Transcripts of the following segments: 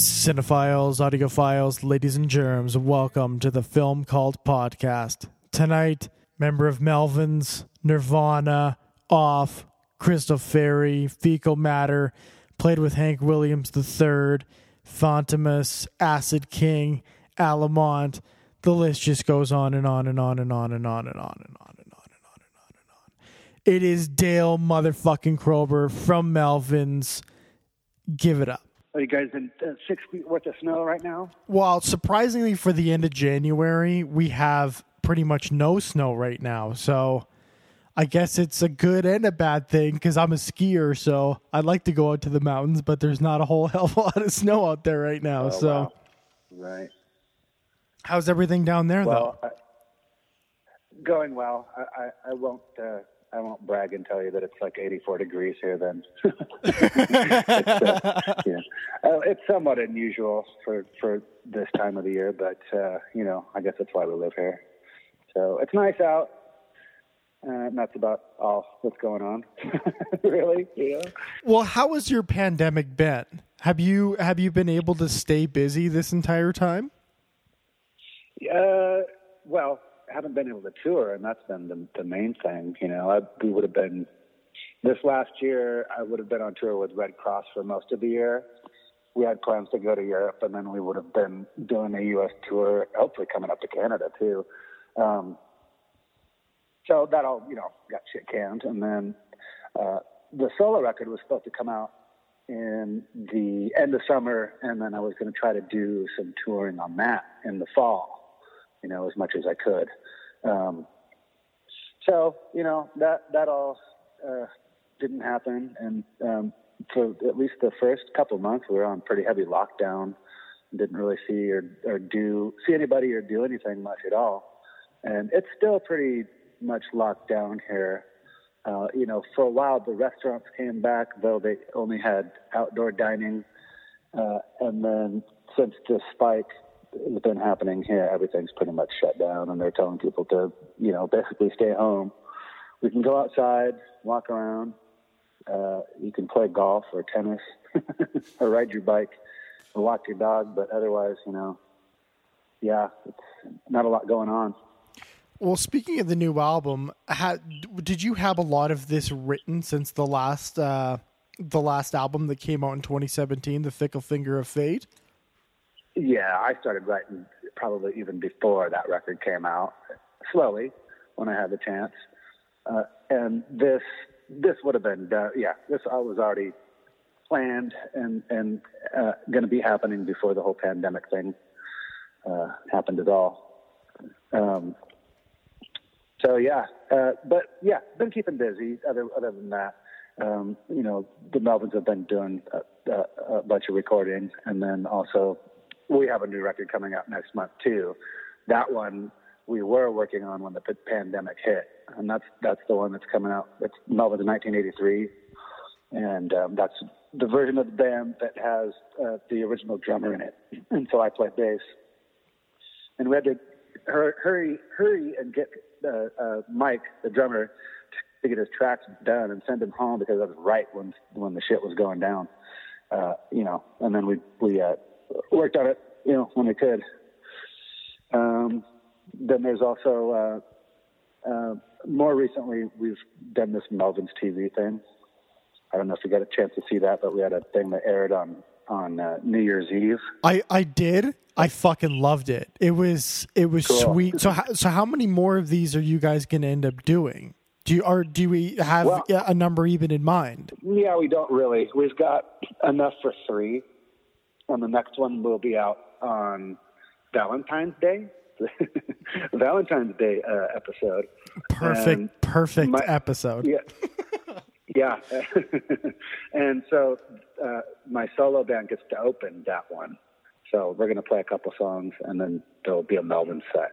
Cinephiles, audiophiles, ladies and germs, welcome to the Film Cult Podcast. Tonight, member of Melvins, Nirvana, Off, Crystal Fairy, Fecal Matter, played with Hank Williams III, Fantomas, Acid King, Altamont. The list just goes on and on and on and on and on and on and on and on and on and on and on. It is Dale motherfucking Crover from Melvins. Give it up. Are you guys in uh, six feet worth of snow right now? Well, surprisingly, for the end of January, we have pretty much no snow right now. So I guess it's a good and a bad thing because I'm a skier. So I'd like to go out to the mountains, but there's not a whole hell of a lot of snow out there right now. Oh, so wow. Right. how's everything down there, Well, I, going well. I, I, I won't. Uh, I won't brag and tell you that it's like 84 degrees here. Then it's, uh, yeah. uh, it's somewhat unusual for for this time of the year, but uh, you know, I guess that's why we live here. So it's nice out. Uh, and that's about all that's going on, really. Though? Well, how has your pandemic been? Have you have you been able to stay busy this entire time? Uh, well, haven't been able to tour, and that's been the, the main thing. You know, I, we would have been this last year. I would have been on tour with Redd Kross for most of the year. We had plans to go to Europe, and then we would have been doing a U.S. tour, hopefully coming up to Canada too. Um, so that all you know got shit canned, and then uh, the solo record was supposed to come out in the end of summer, and then I was going to try to do some touring on that in the fall, you know, as much as I could. Um, so you know that that all uh, didn't happen, and um, for at least the first couple months, we were on pretty heavy lockdown. Didn't really see or or do see anybody or do anything much at all, and it's still pretty much locked down here. Uh, you know, for a while the restaurants came back, though they only had outdoor dining. Uh, and then since the spike has been happening here, everything's pretty much shut down, and they're telling people to, you know, basically stay home. We can go outside, walk around. Uh, you can play golf or tennis, or ride your bike, or walk your dog. But otherwise, you know, yeah, it's not a lot going on. Well, speaking of the new album, ha, did you have a lot of this written since the last uh, the last album that came out in 2017, "The Fickle Finger of Fate"? Yeah, I started writing probably even before that record came out, slowly when I had the chance. Uh, and this this would have been done. Yeah, this I was already planned and and uh, going to be happening before the whole pandemic thing uh, happened at all. Um, so yeah, uh, but yeah, been keeping busy. Other other than that, um, you know, the Melvins have been doing a, a, a bunch of recording, and then also we have a new record coming out next month too. That one we were working on when the pandemic hit, and that's that's the one that's coming out. It's Melvins 1983, and um, that's the version of the band that has uh, the original drummer in it. And so I play bass, and we had to hur- hurry hurry and get uh, uh, Mike, the drummer, to get his tracks done and send him home because that was right when when the shit was going down. Uh, you know, and then we we uh, worked on it, you know, when I could. Um, then there's also uh, uh, more recently we've done this Melvins TV thing. I don't know if you got a chance to see that, but we had a thing that aired on on uh, New Year's Eve. I I did. I fucking loved it. It was it was Cool. sweet. So how, so how many more of these are you guys going to end up doing? Do you or do we have Well- a number even in mind? Yeah, we don't really. We've got enough for three, and the next one will be out on Valentine's Day. Valentine's Day uh, episode. Perfect And perfect my- episode. Yeah. yeah. and so uh, my solo band gets to open that one. So we're going to play a couple songs and then there'll be a Melvin set.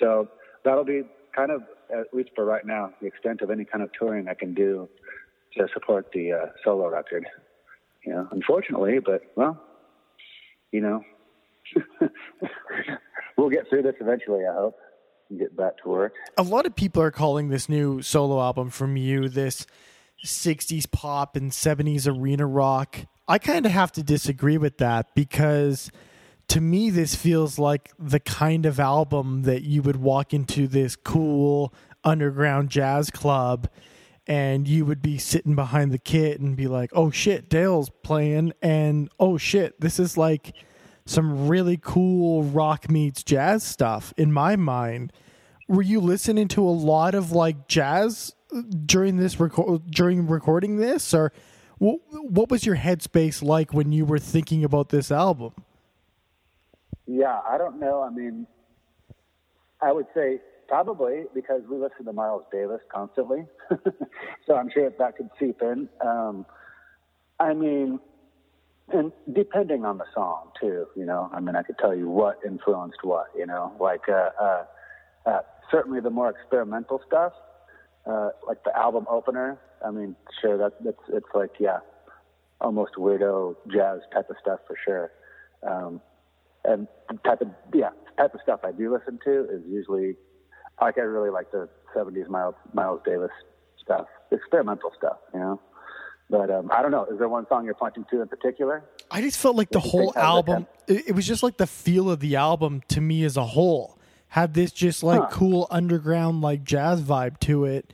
So that'll be kind of, at least for right now, the extent of any kind of touring I can do to support the uh, solo record. You know, unfortunately, but well, you know, we'll get through this eventually, I hope, and get back to work. A lot of people are calling this new solo album from you this 60s pop and 70s arena rock I kind of have to disagree with that because to me, this feels like the kind of album that you would walk into this cool underground jazz club and you would be sitting behind the kit and be like, oh shit, Dale's playing. And oh shit, this is like some really cool rock meets jazz stuff in my mind. Were you listening to a lot of like jazz during this record during recording this or what, what was your headspace like when you were thinking about this album? Yeah, I don't know. I mean, I would say probably because we listen to Miles Davis constantly, so I'm sure that could seep in. Um, I mean, and depending on the song too, you know. I mean, I could tell you what influenced what, you know. Like uh, uh, uh, certainly the more experimental stuff, uh, like the album opener. I mean, sure that it's it's like yeah, almost weirdo jazz type of stuff for sure. Um, and the type of yeah type of stuff I do listen to is usually like I really like the '70s Miles Miles Davis stuff, experimental stuff, you know. But um, I don't know. Is there one song you're pointing to in particular? I just felt like the whole album. It, it, was just like the feel of the album to me as a whole had this just like huh. cool underground like jazz vibe to it,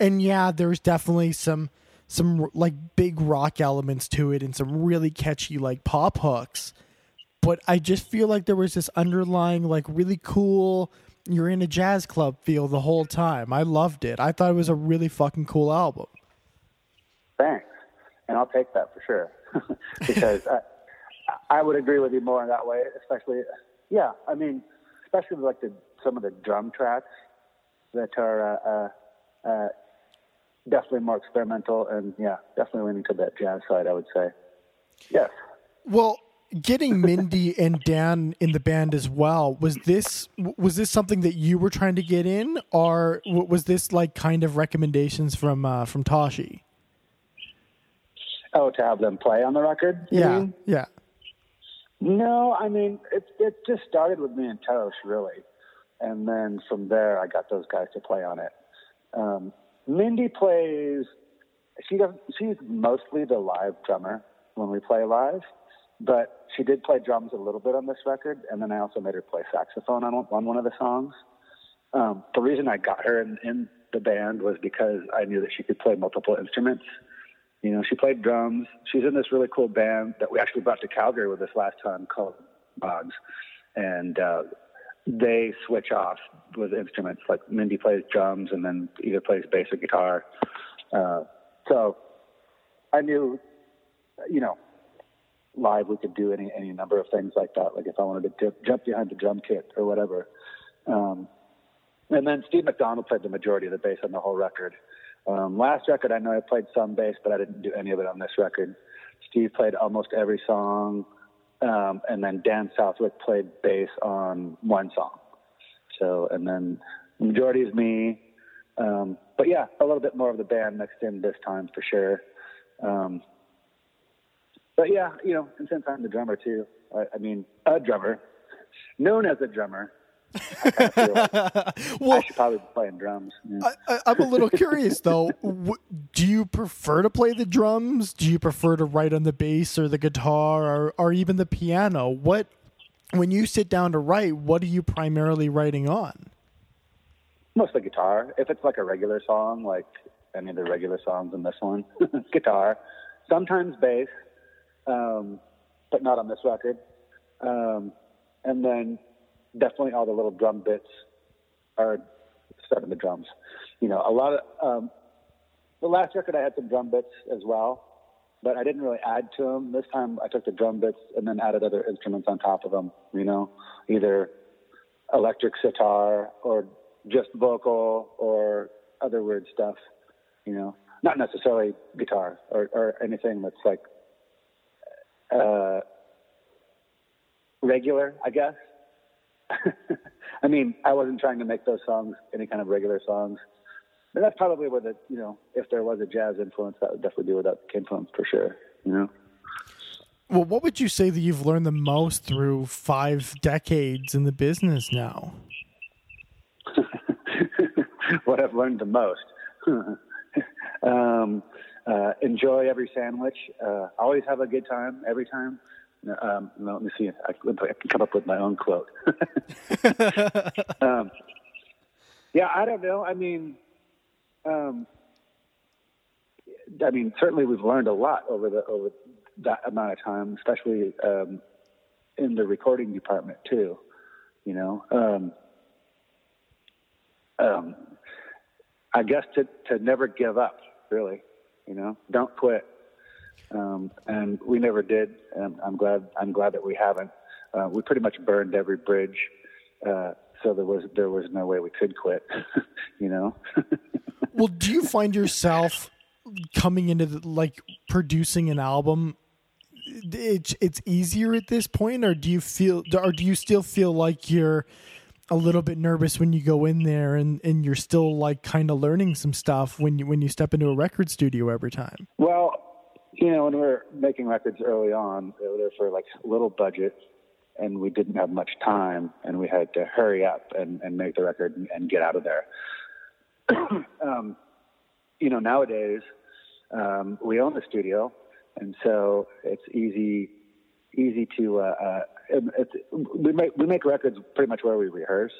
and yeah, there's definitely some some like big rock elements to it and some really catchy like pop hooks but I just feel like there was this underlying, like, really cool, you're in a jazz club feel the whole time. I loved it. I thought it was a really fucking cool album. Thanks. And I'll take that for sure. because I, I would agree with you more in that way, especially, yeah, I mean, especially like the, some of the drum tracks that are uh, uh, uh, definitely more experimental and, yeah, definitely leaning to that jazz side, I would say. Yes. Well, getting Mindy and Dan in the band as well was this was this something that you were trying to get in, or was this like kind of recommendations from uh, from Toshi? Oh, to have them play on the record? Yeah, mean? yeah. No, I mean it. It just started with me and Tosh really, and then from there I got those guys to play on it. Um, Mindy plays. She does. She's mostly the live drummer when we play live but she did play drums a little bit on this record, and then I also made her play saxophone on, on one of the songs. Um, the reason I got her in, in the band was because I knew that she could play multiple instruments. You know, she played drums. She's in this really cool band that we actually brought to Calgary with us last time called Boggs, and uh, they switch off with instruments. Like Mindy plays drums, and then either plays bass or guitar. Uh, so I knew, you know, live we could do any any number of things like that. Like if I wanted to jump behind the drum kit or whatever. Um, and then Steve McDonald played the majority of the bass on the whole record. Um, last record, I know I played some bass, but I didn't do any of it on this record. Steve played almost every song, um, and then Dan Southwick played bass on one song. So, and then the majority is me. Um, but yeah, a little bit more of the band mixed in this time for sure. Um, but yeah, you know, and since I'm the drummer too, I, I mean, a drummer, known as a drummer. I, well, I should probably be playing drums. Yeah. I, am a little curious though. Do you prefer to play the drums? Do you prefer to write on the bass or the guitar or, or even the piano? What, when you sit down to write, what are you primarily writing on? Mostly guitar. If it's like a regular song, like any of the regular songs in this one, guitar. Sometimes bass um, but not on this record. Um, and then definitely all the little drum bits are starting the drums. You know, a lot of um, the last record I had some drum bits as well, but I didn't really add to them. This time I took the drum bits and then added other instruments on top of them. You know, either electric sitar or just vocal or other weird stuff. You know, not necessarily guitar or, or anything that's like uh, regular, I guess. I mean, I wasn't trying to make those songs any kind of regular songs. And that's probably where the, you know, if there was a jazz influence, that would definitely be where that came from for sure, you know? Well, what would you say that you've learned the most through five decades in the business now? what I've learned the most. um, uh, enjoy every sandwich. Uh, always have a good time every time. Um, let me see. I, can come up with my own quote. um, yeah, I don't know. I mean, um, I mean, certainly we've learned a lot over the over that amount of time, especially um, in the recording department too. You know, um, um, I guess to to never give up, really. You know, don't quit. Um, and we never did. And I'm glad. I'm glad that we haven't. Uh, we pretty much burned every bridge, uh, so there was there was no way we could quit. you know. well, do you find yourself coming into the, like producing an album? It's it's easier at this point, or do you feel, or do you still feel like you're a little bit nervous when you go in there and, and you're still like kind of learning some stuff when you when you step into a record studio every time? Well, you know, when we were making records early on, they were for like little budget and we didn't have much time and we had to hurry up and, and make the record and, and get out of there. um, you know, nowadays, um, we own the studio and so it's easy, easy to, uh, uh, it, we make, we make records pretty much where we rehearse.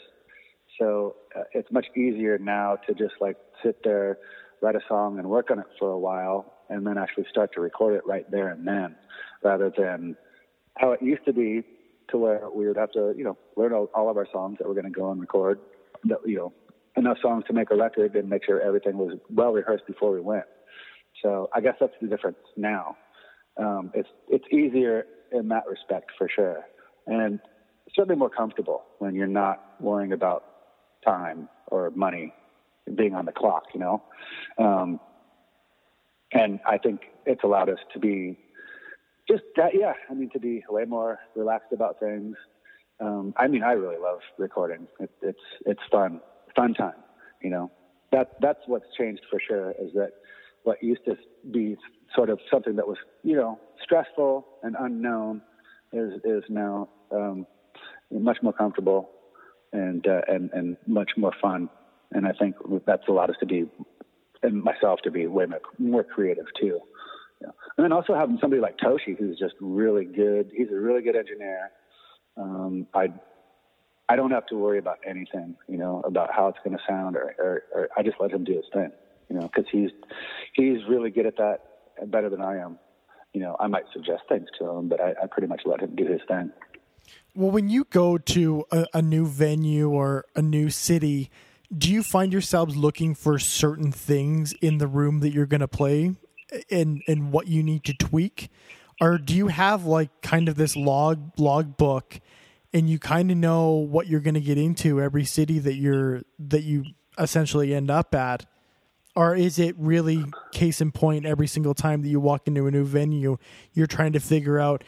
So uh, it's much easier now to just like sit there, write a song and work on it for a while and then actually start to record it right there and then, rather than how it used to be to where we would have to, you know, learn all, all of our songs that we're going to go and record, that, you know, enough songs to make a record and make sure everything was well rehearsed before we went. So I guess that's the difference now. Um, it's it's easier in that respect for sure, and certainly more comfortable when you're not worrying about time or money being on the clock. You know, um, and I think it's allowed us to be just that, yeah. I mean, to be way more relaxed about things. Um, I mean, I really love recording. It, it's it's fun, fun time. You know, that that's what's changed for sure. Is that what used to be sort of something that was you know stressful and unknown is is now um, much more comfortable and uh, and and much more fun. And I think that's allowed us to be and myself to be way more, more creative too. Yeah. And then also having somebody like Toshi, who's just really good. He's a really good engineer. Um, I I don't have to worry about anything, you know, about how it's going to sound, or, or, or I just let him do his thing, you know, because he's he's really good at that, better than I am. You know, I might suggest things to him, but I, I pretty much let him do his thing. Well, when you go to a, a new venue or a new city, do you find yourselves looking for certain things in the room that you're going to play and and what you need to tweak? Or do you have like kind of this log log book and you kind of know what you're going to get into every city that you're that you essentially end up at? Or is it really case in point every single time that you walk into a new venue you're trying to figure out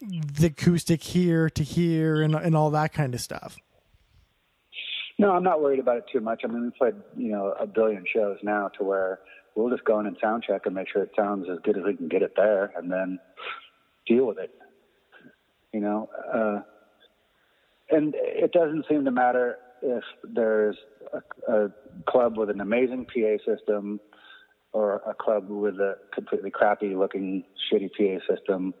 the acoustic here to here and and all that kind of stuff no, I'm not worried about it too much. I mean, we've played, you know, a billion shows now to where we'll just go in and sound check and make sure it sounds as good as we can get it there and then deal with it. You know, uh, and it doesn't seem to matter if there's a, a club with an amazing PA system or a club with a completely crappy looking shitty PA system.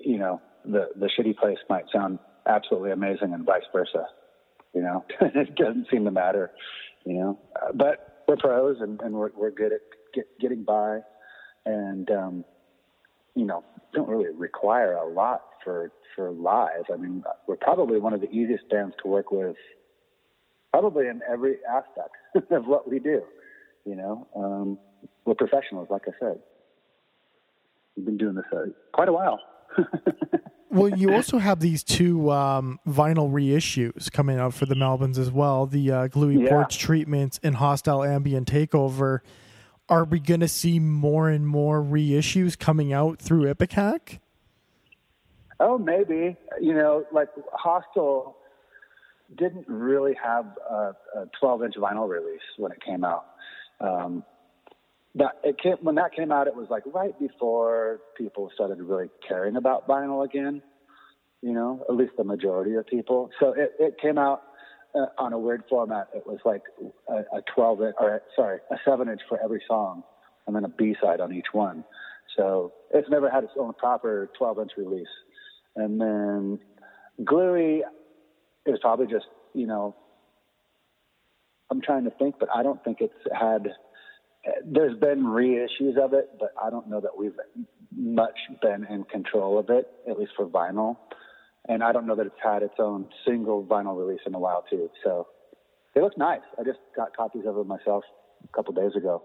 You know, the, the shitty place might sound absolutely amazing and vice versa. You know, it doesn't seem to matter. You know, uh, but we're pros and, and we're we're good at get, getting by, and um, you know, don't really require a lot for for live. I mean, we're probably one of the easiest bands to work with, probably in every aspect of what we do. You know, um, we're professionals, like I said. We've been doing this uh, quite a while. well, you also have these two um, vinyl reissues coming out for the Melvins as well the uh, Gluey yeah. Porch Treatments and Hostile Ambient Takeover. Are we going to see more and more reissues coming out through Ipecac? Oh, maybe. You know, like Hostile didn't really have a 12 inch vinyl release when it came out. Um, that it came when that came out. It was like right before people started really caring about vinyl again. You know, at least the majority of people. So it, it came out uh, on a weird format. It was like a, a 12 inch, or sorry, a seven inch for every song and then a B side on each one. So it's never had its own proper 12 inch release. And then Gluey is probably just, you know, I'm trying to think, but I don't think it's had. There's been reissues of it, but I don't know that we've much been in control of it, at least for vinyl. And I don't know that it's had its own single vinyl release in a while too. So they look nice. I just got copies of them myself a couple days ago,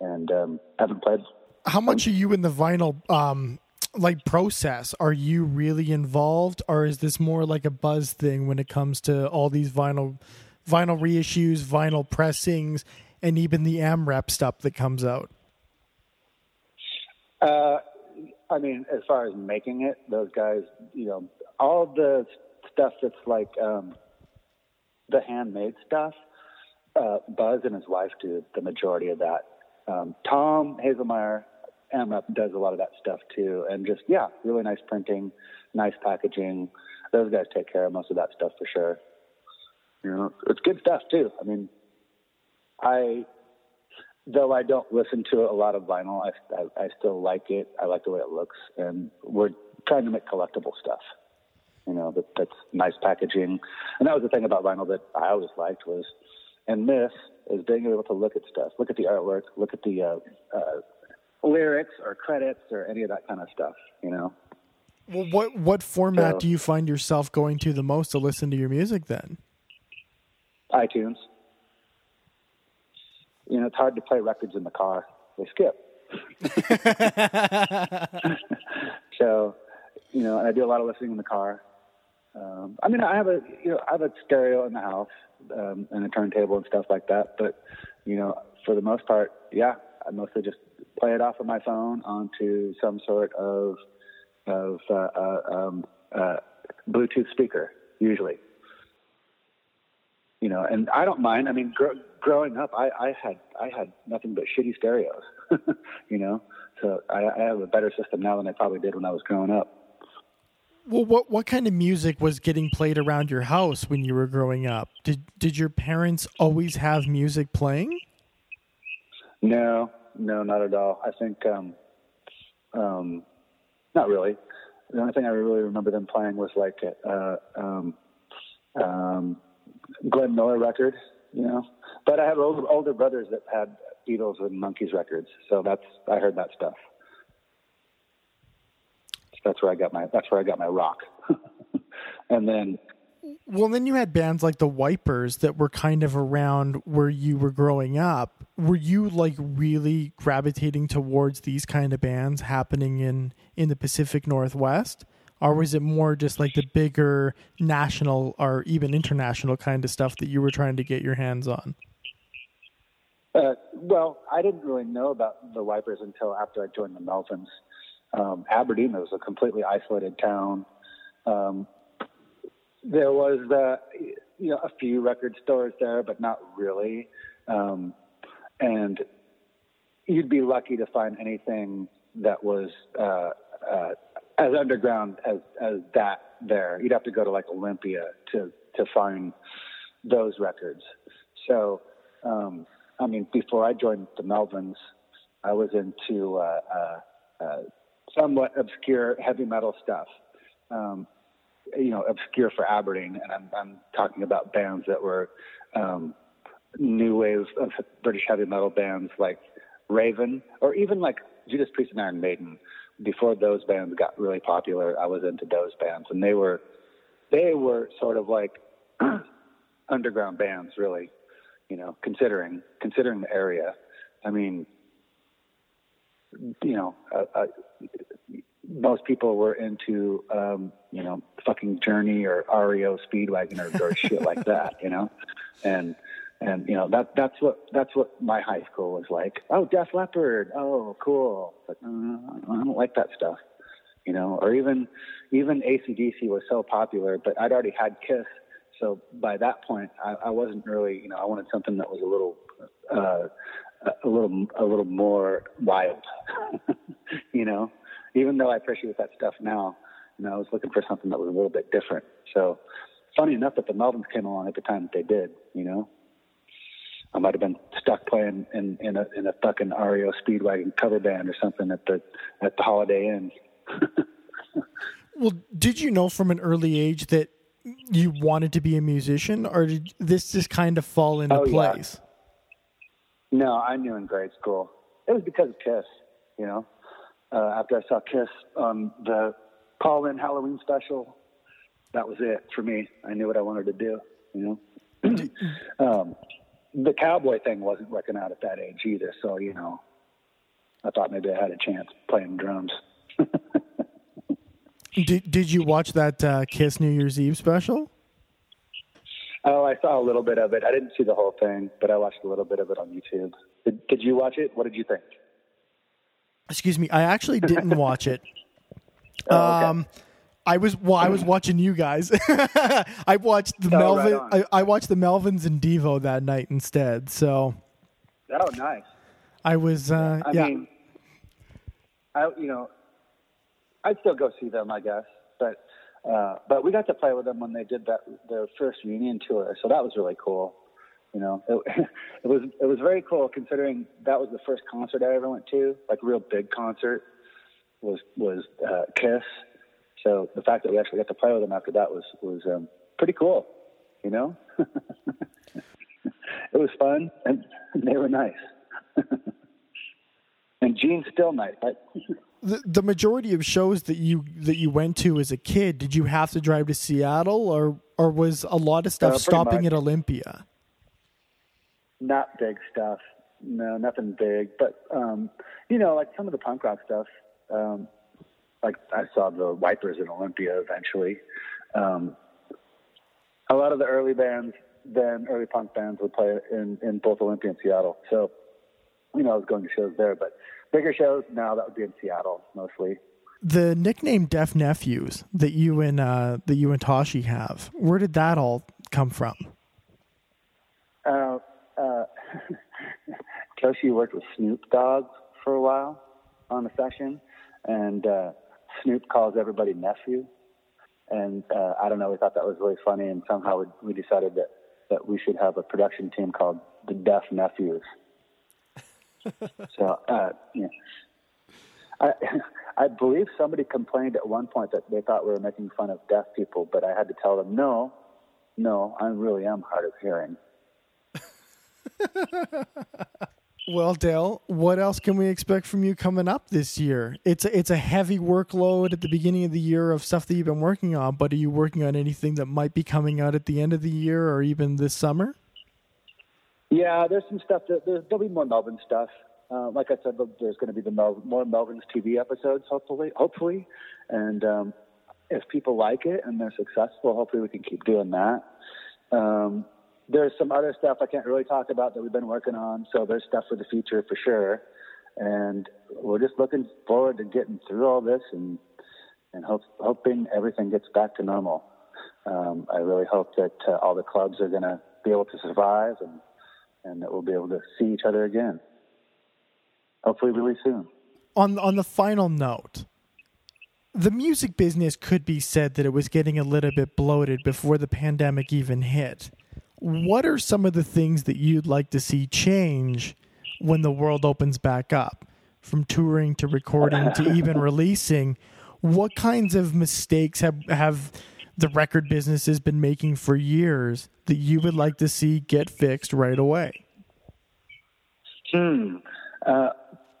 and um, haven't played. How much are you in the vinyl um, like process? Are you really involved, or is this more like a buzz thing when it comes to all these vinyl vinyl reissues, vinyl pressings, and even the AMREP stuff that comes out? Uh, I mean, as far as making it, those guys, you know, all the stuff that's like um, the handmade stuff. Uh, Buzz and his wife do the majority of that. Um, Tom Hazelmyer AMREP does a lot of that stuff too, and just yeah, really nice printing, nice packaging. Those guys take care of most of that stuff for sure. You know, it's good stuff too. I mean, I though I don't listen to a lot of vinyl, I, I, I still like it. I like the way it looks, and we're trying to make collectible stuff. You know, that that's nice packaging, and that was the thing about vinyl that I always liked was, and this is being able to look at stuff, look at the artwork, look at the uh, uh, lyrics or credits or any of that kind of stuff. You know. Well, what what format so, do you find yourself going to the most to listen to your music then? iTunes. You know, it's hard to play records in the car. They skip. so, you know, and I do a lot of listening in the car. Um, I mean, I have a you know I have a stereo in the house um, and a turntable and stuff like that. But you know, for the most part, yeah, I mostly just play it off of my phone onto some sort of of uh, uh, um, uh, Bluetooth speaker, usually. You know, and I don't mind. I mean, gr- growing up, I, I had I had nothing but shitty stereos. you know, so I, I have a better system now than I probably did when I was growing up. Well, what what kind of music was getting played around your house when you were growing up? Did did your parents always have music playing? No, no, not at all. I think, um, um, not really. The only thing I really remember them playing was like uh, um, um, Glenn Miller record, you know. But I have older, older brothers that had Beatles and Monkees records, so that's I heard that stuff. That's where I got my that's where I got my rock. and then well, then you had bands like the Wipers that were kind of around where you were growing up. Were you like really gravitating towards these kind of bands happening in in the Pacific Northwest? Or was it more just like the bigger national or even international kind of stuff that you were trying to get your hands on? Uh, well, I didn't really know about the Wipers until after I joined the Melvins. Um, Aberdeen was a completely isolated town. Um, there was uh, you know a few record stores there, but not really. Um, and you'd be lucky to find anything that was uh, uh, as underground as as that there. You'd have to go to like Olympia to to find those records. So, um, I mean, before I joined the Melvins, I was into uh, uh, uh somewhat obscure heavy metal stuff. Um, you know, obscure for Aberdeen, and I'm, I'm talking about bands that were um, new wave of British heavy metal bands like Raven, or even like Judas Priest and Iron Maiden. Before those bands got really popular, I was into those bands, and they were they were sort of like underground bands, really. You know, considering considering the area. I mean, you know, uh, uh, most people were into, um, you know, fucking Journey or REO Speedwagon or, or shit like that, you know, and and you know that that's what that's what my high school was like. Oh, Def Leppard. Oh, cool. But uh, I don't like that stuff, you know. Or even even ACDC was so popular, but I'd already had Kiss, so by that point I, I wasn't really, you know, I wanted something that was a little. Uh, a little a little more wild, you know even though I appreciate that stuff now, you know, I was looking for something that was a little bit different. So funny enough that the Melvins came along at the time that they did, you know. I might have been stuck playing in in a in a fucking REO Speedwagon cover band or something at the at the Holiday Inn. well, did you know from an early age that you wanted to be a musician, or did this just kind of fall into Oh, yeah. place? No, I knew in grade school. It was because of Kiss, you know. Uh, after I saw Kiss on the Paul Lynde Halloween special, that was it for me. I knew what I wanted to do, you know. um, the cowboy thing wasn't working out at that age either, so, you know, I thought maybe I had a chance playing drums. Did Did you watch that uh, Kiss New Year's Eve special? Oh, I saw a little bit of it. I didn't see the whole thing, but I watched a little bit of it on YouTube. Did, did you watch it? What did you think? Excuse me, I actually didn't watch it. Oh, okay. Um, I was well. I was watching you guys. I watched the Oh, Melvin. on. I, I watched the Melvins and Devo that night instead. So Oh, nice. I was. Uh, I yeah. mean, I you know, I'd still go see them, I guess, but uh, but we got to play with them when they did that their first reunion tour, so that was really cool. You know, it, it was it was very cool considering that was the first concert I ever went to, like a real big concert was was uh, Kiss. So the fact that we actually got to play with them after that was was um, pretty cool. You know, it was fun and they were nice. and Gene's still nice. I, the, the majority of shows that you that you went to as a kid, did you have to drive to Seattle, or or was a lot of stuff Uh, stopping much. at Olympia? not big stuff. No, nothing big. But um, you know, like some of the punk rock stuff. Um, like I saw the Wipers in Olympia eventually. Um, a lot of the early bands, then early punk bands, would play in in both Olympia and Seattle. So, you know, I was going to shows there. But bigger shows, now that would be in Seattle mostly. The nickname Deaf Nephews that you and uh, that you and Toshi have, where did that all come from? Uh, uh, Toshi worked with Snoop Dogg for a while on a session, and uh, Snoop calls everybody nephew. And uh, I don't know, we thought that was really funny, and somehow we, we decided that, that we should have a production team called the Deaf Nephews. so, uh, yeah. I, I believe somebody complained at one point that they thought we were making fun of deaf people, but I had to tell them, no, no, I really am hard of hearing. Well, Dale, what else can we expect from you coming up this year? It's a, it's a heavy workload at the beginning of the year of stuff that you've been working on, but are you working on anything that might be coming out at the end of the year or even this summer? Yeah, there's some stuff that there, there'll be more Melvin stuff. Uh, like I said, there's going to be the Mel, more Melvins TV episodes, hopefully, hopefully, and um, if people like it and they're successful, hopefully we can keep doing that. Um, there's some other stuff I can't really talk about that we've been working on, so there's stuff for the future for sure, and we're just looking forward to getting through all this and and hope, hoping everything gets back to normal. Um, I really hope that uh, all the clubs are going to be able to survive and and that we'll be able to see each other again. Hopefully, really soon. On on the final note, the music business could be said that it was getting a little bit bloated before the pandemic even hit. What are some of the things that you'd like to see change when the world opens back up? From touring to recording to even releasing, what kinds of mistakes have have the record businesses been making for years that you would like to see get fixed right away? Hmm. Uh,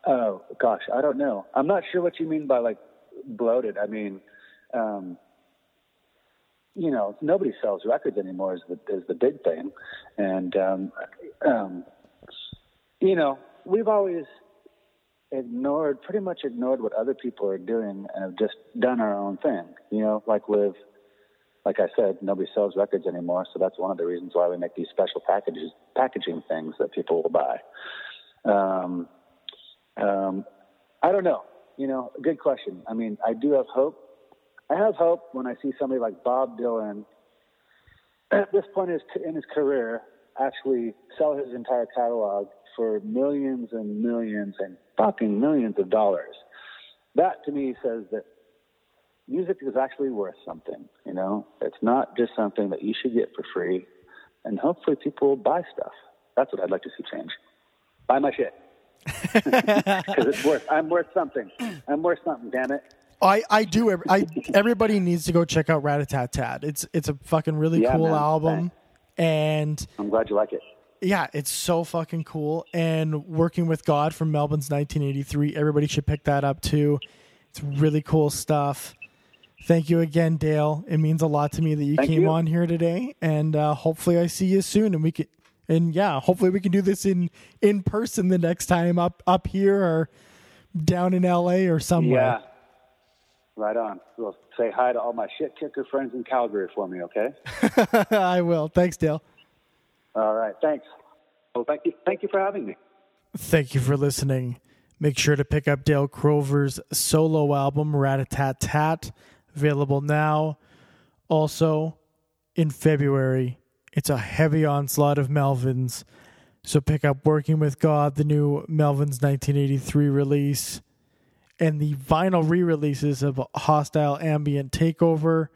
oh gosh, I don't know. I'm not sure what you mean by like bloated. I mean, um, you know, nobody sells records anymore is the is the big thing, and um, um, you know, we've always ignored, pretty much ignored what other people are doing and have just done our own thing. You know, like with, like I said, nobody sells records anymore, so that's one of the reasons why we make these special packages, packaging things that people will buy. Um, um, I don't know. You know, good question. I mean, I do have hope. I have hope when I see somebody like Bob Dylan at this point in his, in his career actually sell his entire catalog for millions and millions and fucking millions of dollars. That to me says that music is actually worth something. You know, it's not just something that you should get for free, and hopefully people will buy stuff. That's what I'd like to see change. Buy my shit because it's worth. I'm worth something. I'm worth something. Damn it. I, I do. I everybody needs to go check out Rat-a-tat-tat. It's it's a fucking really Yeah, cool man. album, and I'm glad you like it. yeah, it's so fucking cool. And working with God from Melvins 1983, everybody should pick that up too. It's really cool stuff. Thank you again, Dale. It means a lot to me that you Thank came you. on here today, and uh, hopefully I see you soon, and we can. And yeah, hopefully we can do this in in person the next time up up here or down in LA or somewhere. Yeah. Right on. Well, say hi to all my shit kicker friends in Calgary for me, okay? I will. Thanks, Dale. All right. Thanks. Well, thank you. Thank you for having me. Thank you for listening. Make sure to pick up Dale Crover's solo album, Rat-a-tat-tat, available now. Also, in February, it's a heavy onslaught of Melvins. So pick up Working with God, the new Melvins 1983 release, and the vinyl re-releases of Hostile Ambient Takeover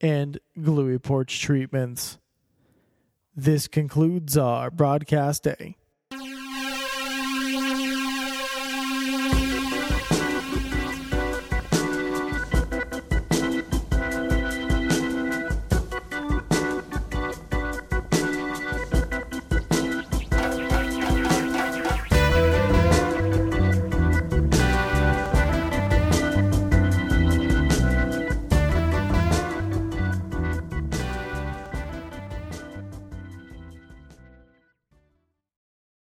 and Gluey Porch Treatments. This concludes our broadcast day.